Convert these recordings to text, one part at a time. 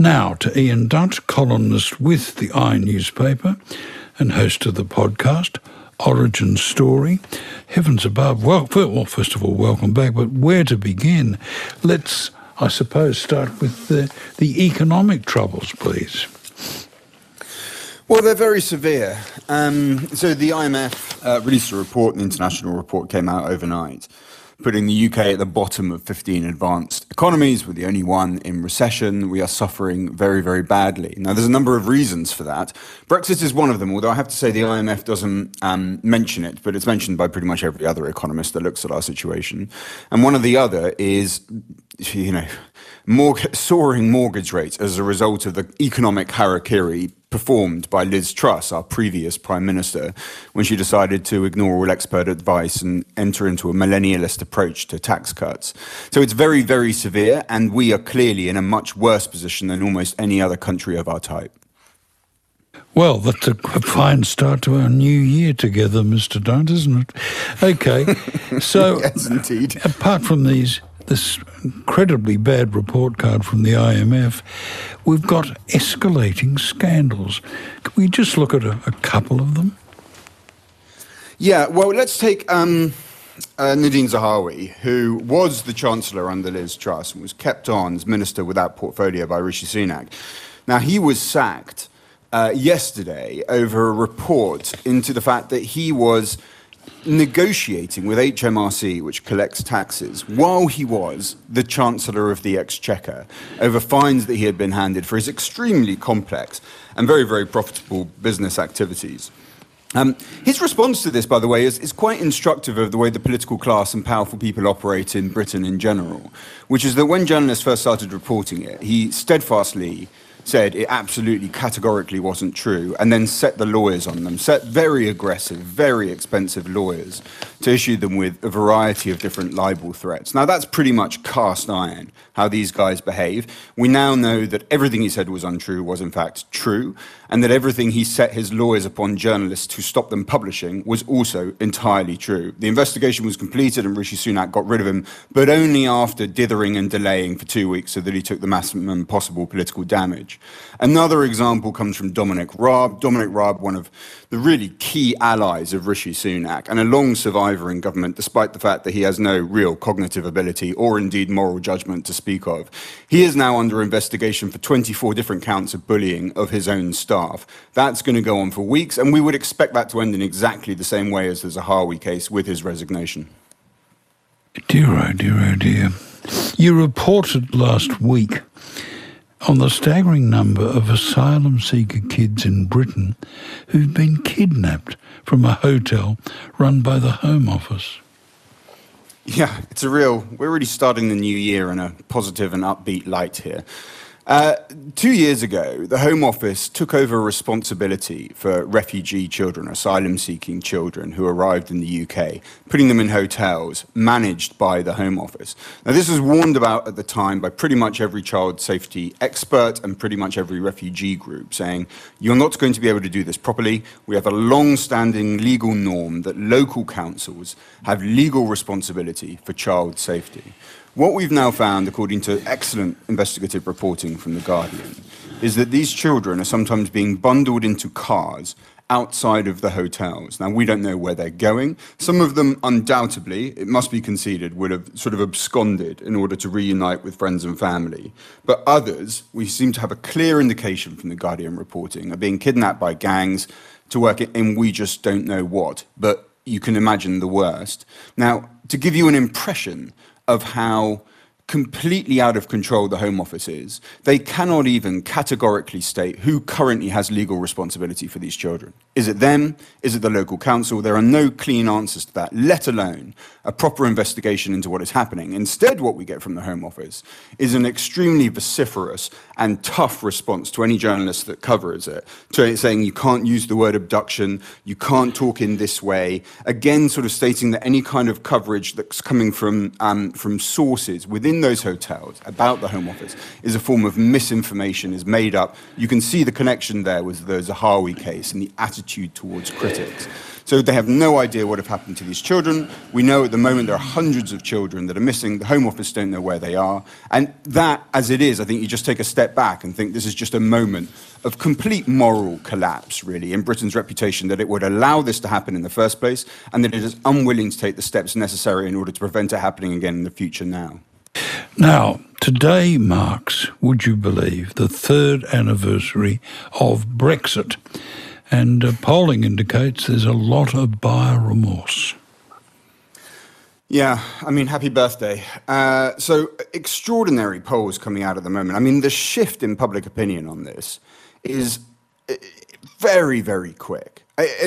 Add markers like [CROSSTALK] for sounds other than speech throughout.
Now to Ian Dunt, columnist with the i newspaper and host of the podcast Origin Story. Heavens above. Well, well, first of all, welcome back. But where to begin? Let's, I suppose, start with the, the economic troubles, please. Well, they're very severe. Um, so the IMF uh, released a report, an international report came out overnight putting the UK at the bottom of 15 advanced economies. We're the only one in recession. We are suffering very, very badly. Now, there's a number of reasons for that. Brexit is one of them, although I have to say the IMF doesn't um, mention it, but it's mentioned by pretty much every other economist that looks at our situation. And one of the other is, you know, [LAUGHS] soaring mortgage rates as a result of the economic harakiri performed by Liz Truss, our previous Prime Minister, when she decided to ignore all expert advice and enter into a millennialist approach to tax cuts. So it's very, very severe, and we are clearly in a much worse position than almost any other country of our type. Well, that's a fine start to our new year together, Mr. Dunt, isn't it? Okay. [LAUGHS] So, yes, indeed. apart from these this incredibly bad report card from the IMF, we've got escalating scandals. Can we just look at a, a couple of them? Yeah, well, let's take um, uh, Nadhim Zahawi, who was the Chancellor under Liz Truss and was kept on as Minister without portfolio by Rishi Sunak. Now, he was sacked uh, yesterday over a report into the fact that he was negotiating with HMRC, which collects taxes, while he was the Chancellor of the Exchequer over fines that he had been handed for his extremely complex and very, very profitable business activities. Um, his response to this, by the way, is, is quite instructive of the way the political class and powerful people operate in Britain in general, which is that when journalists first started reporting it, he steadfastly said it absolutely categorically wasn't true, and then set the lawyers on them, set very aggressive, very expensive lawyers to issue them with a variety of different libel threats. Now, that's pretty much cast iron, how these guys behave. We now know that everything he said was untrue was, in fact, true, and that everything he set his lawyers upon journalists to stop them publishing was also entirely true. The investigation was completed, and Rishi Sunak got rid of him, but only after dithering and delaying for two weeks so that he took the maximum possible political damage. Another example comes from Dominic Raab. Dominic Raab, one of the really key allies of Rishi Sunak, and a long survivor in government, despite the fact that he has no real cognitive ability or indeed moral judgment to speak of. He is now under investigation for 24 different counts of bullying of his own staff. That's going to go on for weeks, and we would expect that to end in exactly the same way as the Zahawi case with his resignation. Dear, oh dear, oh dear. You reported last week on the staggering number of asylum seeker kids in Britain who've been kidnapped from a hotel run by the Home Office. Yeah, it's a real. We're really starting the new year in a positive and upbeat light here. Uh, two years ago, the Home Office took over responsibility for refugee children, asylum seeking children who arrived in the UK, putting them in hotels managed by the Home Office. Now, this was warned about at the time by pretty much every child safety expert and pretty much every refugee group, saying, You're not going to be able to do this properly. We have a long standing legal norm that local councils have legal responsibility for child safety. What we've now found, according to excellent investigative reporting from The Guardian, is that these children are sometimes being bundled into cars outside of the hotels. Now, we don't know where they're going. Some of them, undoubtedly, it must be conceded, would have sort of absconded in order to reunite with friends and family. But others, we seem to have a clear indication from The Guardian reporting, are being kidnapped by gangs to work in we just don't know what. But you can imagine the worst. Now, to give you an impression of how completely out of control the Home Office is. They cannot even categorically state who currently has legal responsibility for these children. Is it them? Is it the local council? There are no clean answers to that, let alone a proper investigation into what is happening. Instead, what we get from the Home Office is an extremely vociferous and tough response to any journalist that covers it, to saying you can't use the word abduction, you can't talk in this way. Again, sort of stating that any kind of coverage that's coming from, um, from sources within those hotels about the Home Office is a form of misinformation, is made up. You can see the connection there with the Zahawi case and the attitude towards critics. So they have no idea what have happened to these children. We know at the moment there are hundreds of children that are missing. The Home Office don't know where they are. And that, as it is, I think you just take a step back and think this is just a moment of complete moral collapse, really, in Britain's reputation that it would allow this to happen in the first place and that it is unwilling to take the steps necessary in order to prevent it happening again in the future now. Now, today marks, would you believe, the third anniversary of Brexit. And uh, polling indicates there's a lot of buyer remorse. Yeah, I mean, happy birthday. Uh, so, extraordinary polls coming out at the moment. I mean, the shift in public opinion on this is uh, very, very quick.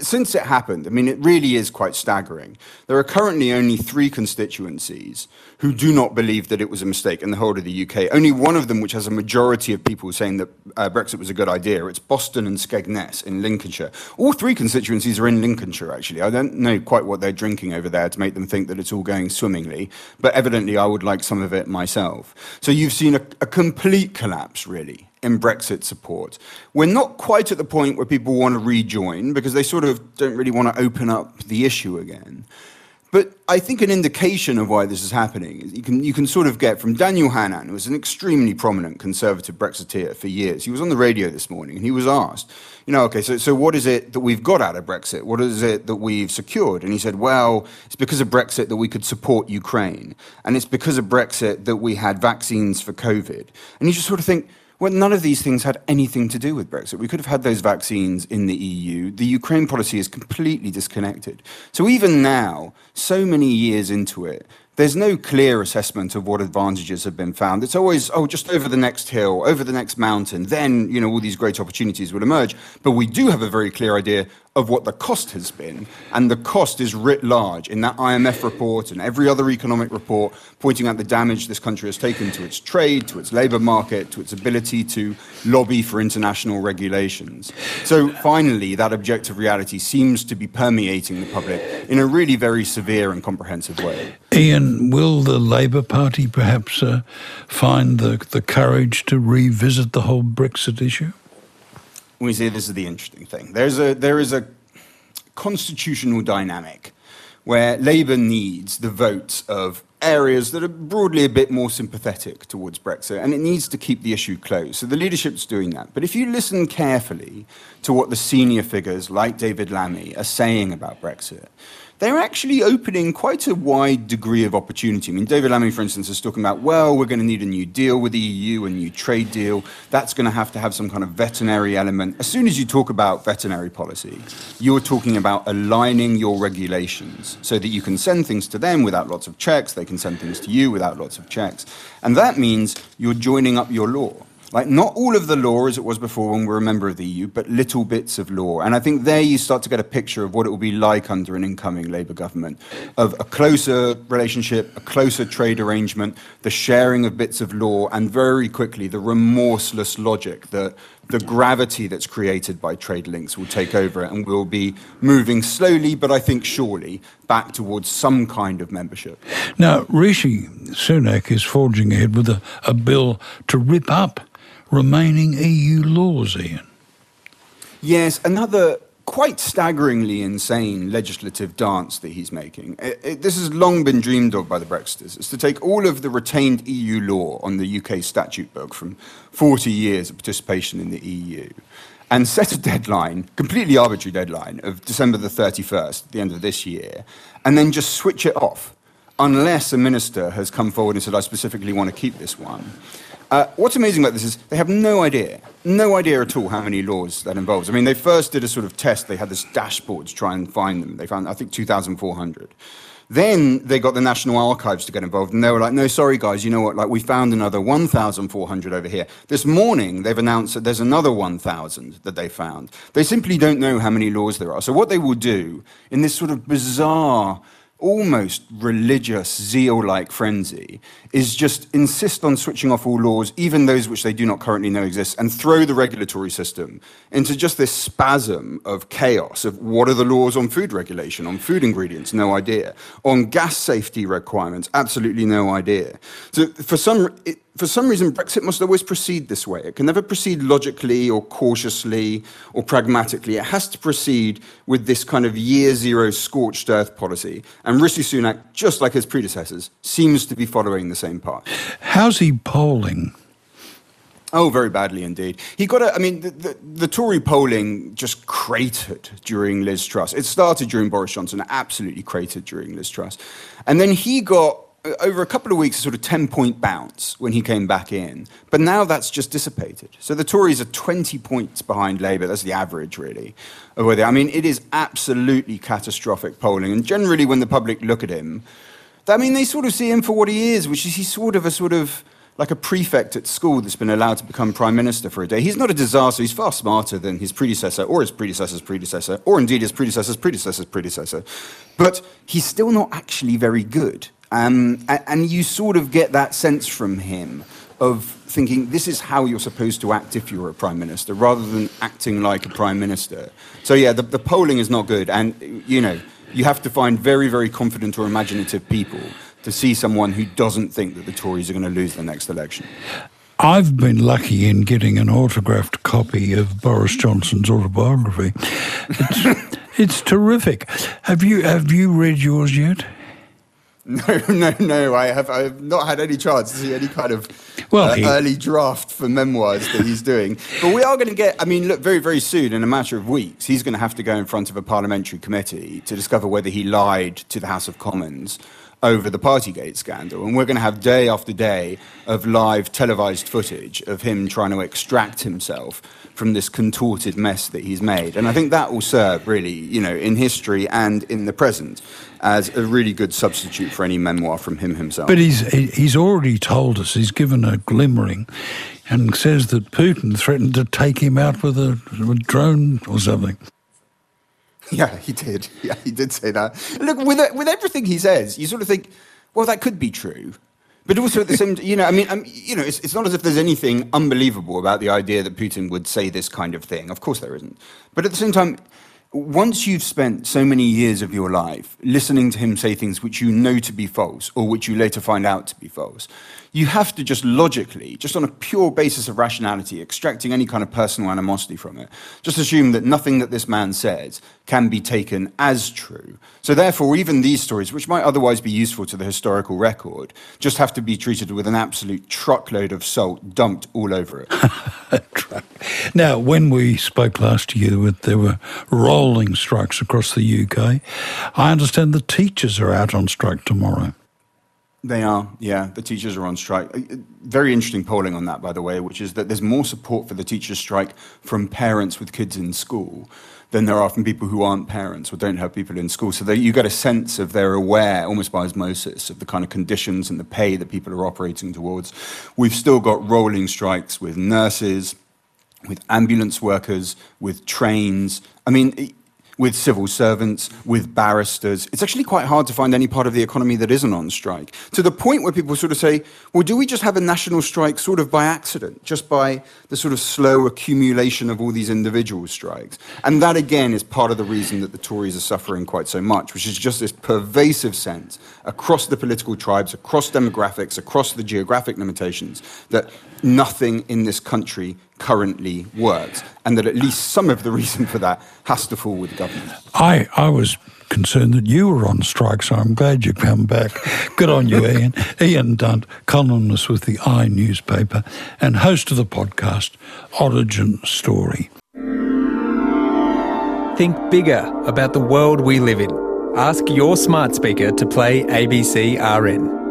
Since it happened, I mean, it really is quite staggering. There are currently only three constituencies who do not believe that it was a mistake in the whole of the UK. Only one of them, which has a majority of people saying that uh, Brexit was a good idea, it's Boston and Skegness in Lincolnshire. All three constituencies are in Lincolnshire, actually. I don't know quite what they're drinking over there to make them think that it's all going swimmingly, but evidently I would like some of it myself. So you've seen a, a complete collapse, really, in Brexit support. We're not quite at the point where people want to rejoin because they sort of don't really want to open up the issue again. But I think an indication of why this is happening is you can, you can sort of get from Daniel Hannan, who was an extremely prominent conservative Brexiteer for years. He was on the radio this morning and he was asked, you know, okay, so, so what is it that we've got out of Brexit? What is it that we've secured? And he said, well, it's because of Brexit that we could support Ukraine. And it's because of Brexit that we had vaccines for COVID. And you just sort of think, well, none of these things had anything to do with Brexit. We could have had those vaccines in the EU. The Ukraine policy is completely disconnected. So even now, so many years into it, there's no clear assessment of what advantages have been found. It's always, oh, just over the next hill, over the next mountain, then, you know, all these great opportunities will emerge. But we do have a very clear idea of what the cost has been. And the cost is writ large in that IMF report and every other economic report pointing out the damage this country has taken to its trade, to its labour market, to its ability to lobby for international regulations. So finally, that objective reality seems to be permeating the public in a really very severe and comprehensive way. Ian, will the Labour Party perhaps uh, find the, the courage to revisit the whole Brexit issue? We say this is the interesting thing. There's a, there is a constitutional dynamic where Labour needs the votes of areas that are broadly a bit more sympathetic towards Brexit, and it needs to keep the issue close. So the leadership's doing that. But if you listen carefully to what the senior figures like David Lammy are saying about Brexit, they're actually opening quite a wide degree of opportunity. I mean, David Lammy, for instance, is talking about, well, we're going to need a new deal with the EU, a new trade deal. That's going to have to have some kind of veterinary element. As soon as you talk about veterinary policy, you're talking about aligning your regulations so that you can send things to them without lots of checks, they can send things to you without lots of checks. And that means you're joining up your law. Like, not all of the law as it was before when we were a member of the EU, but little bits of law. And I think there you start to get a picture of what it will be like under an incoming Labour government of a closer relationship, a closer trade arrangement, the sharing of bits of law, and very quickly the remorseless logic that the gravity that's created by trade links will take over and we'll be moving slowly, but I think surely, back towards some kind of membership. Now, Rishi Sunak is forging ahead with a, a bill to rip up remaining EU laws, Ian. Yes, another quite staggeringly insane legislative dance that he's making. It, it, this has long been dreamed of by the Brexiters. It's to take all of the retained EU law on the UK statute book from 40 years of participation in the EU and set a deadline, completely arbitrary deadline, of December the 31st, the end of this year, and then just switch it off unless a minister has come forward and said, I specifically want to keep this one. Uh, what's amazing about this is they have no idea, no idea at all how many laws that involves. I mean, they first did a sort of test. They had this dashboard to try and find them. They found, I think, 2,400. Then they got the National Archives to get involved, and they were like, no, sorry, guys, you know what? Like, we found another 1,400 over here. This morning, they've announced that there's another 1,000 that they found. They simply don't know how many laws there are. So, what they will do in this sort of bizarre, almost religious zeal like frenzy is just insist on switching off all laws, even those which they do not currently know exist, and throw the regulatory system into just this spasm of chaos of what are the laws on food regulation, on food ingredients, no idea, on gas safety requirements, absolutely no idea. So for some, it, for some reason, Brexit must always proceed this way. It can never proceed logically or cautiously or pragmatically. It has to proceed with this kind of year zero scorched earth policy. And Rishi Sunak, just like his predecessors, seems to be following the same path. How's he polling? Oh, very badly indeed. He got a, I mean, the, the, the, Tory polling just cratered during Liz Truss. It started during Boris Johnson, absolutely cratered during Liz Truss. And then he got, Uh, over a couple of weeks, a sort of 10 point bounce when he came back in. But now that's just dissipated. So the Tories are 20 points behind Labour. That's the average, really. I mean, it is absolutely catastrophic polling. And generally, when the public look at him, I mean, they sort of see him for what he is, which is he's sort of a sort of like a prefect at school that's been allowed to become prime minister for a day. He's not a disaster. He's far smarter than his predecessor or his predecessor's predecessor, or indeed his predecessor's predecessor's predecessor. But he's still not actually very good. Um, and, you sort of get that sense from him of thinking this is how you're supposed to act if you're a prime minister, rather than acting like a prime minister. So yeah, the, the polling is not good, and you know you have to find very, very confident or imaginative people to see someone who doesn't think that the Tories are going to lose the next election? I've been lucky in getting an autographed copy of Boris Johnson's autobiography. It's, [LAUGHS] it's terrific. Have you have you read yours yet? No, [LAUGHS] no, no. I have. I have not had any chance to see any kind of well, uh, he... early draft for memoirs that he's doing. But we are going to get. I mean, look, very, very soon, in a matter of weeks, he's going to have to go in front of a parliamentary committee to discover whether he lied to the House of Commons over the Partygate scandal. And we're going to have day after day of live televised footage of him trying to extract himself from this contorted mess that he's made. And I think that will serve really, you know, in history and in the present as a really good substitute for any memoir from him himself. But he's he's already told us, he's given a glimmering and says that Putin threatened to take him out with a, a drone or something. [LAUGHS] Yeah, he did. [LAUGHS] Yeah, he did say that. Look, with with everything he says, you sort of think, well, that could be true. But also at the same, you know, I mean, um, you know, it's, it's not as if there's anything unbelievable about the idea that Putin would say this kind of thing. Of course, there isn't. But at the same time, once you've spent so many years of your life listening to him say things which you know to be false or which you later find out to be false, you have to just logically, just on a pure basis of rationality, extracting any kind of personal animosity from it, just assume that nothing that this man says can be taken as true. So, therefore, even these stories, which might otherwise be useful to the historical record, just have to be treated with an absolute truckload of salt dumped all over it. [LAUGHS] now, when we spoke last year, there were rolling strikes across the UK. I understand the teachers are out on strike tomorrow. They are, yeah. The teachers are on strike. Uh, very interesting polling on that, by the way, which is that there's more support for the teachers' strike from parents with kids in school than there are from people who aren't parents or don't have people in school. So you get a sense of they're aware, almost by osmosis, of the kind of conditions and the pay that people are operating towards. We've still got rolling strikes with nurses, with ambulance workers, with trains. I mean, with civil servants, with barristers. It's actually quite hard to find any part of the economy that isn't on strike. To the point where people sort of say, well, do we just have a national strike sort of by accident, just by the sort of slow accumulation of all these individual strikes? And that, again, is part of the reason that the Tories are suffering quite so much, which is just this pervasive sense across the political tribes, across demographics, across the geographic limitations, that nothing in this country currently works, and that at least some of the reason for that has to fall with the government. I, I was concerned that you were on strike, so I'm glad you come back. Good on you, Ian. [LAUGHS] Ian Dunt, columnist with the I newspaper and host of the podcast Origin Story. Think bigger about the world we live in. Ask your smart speaker to play ABC RN.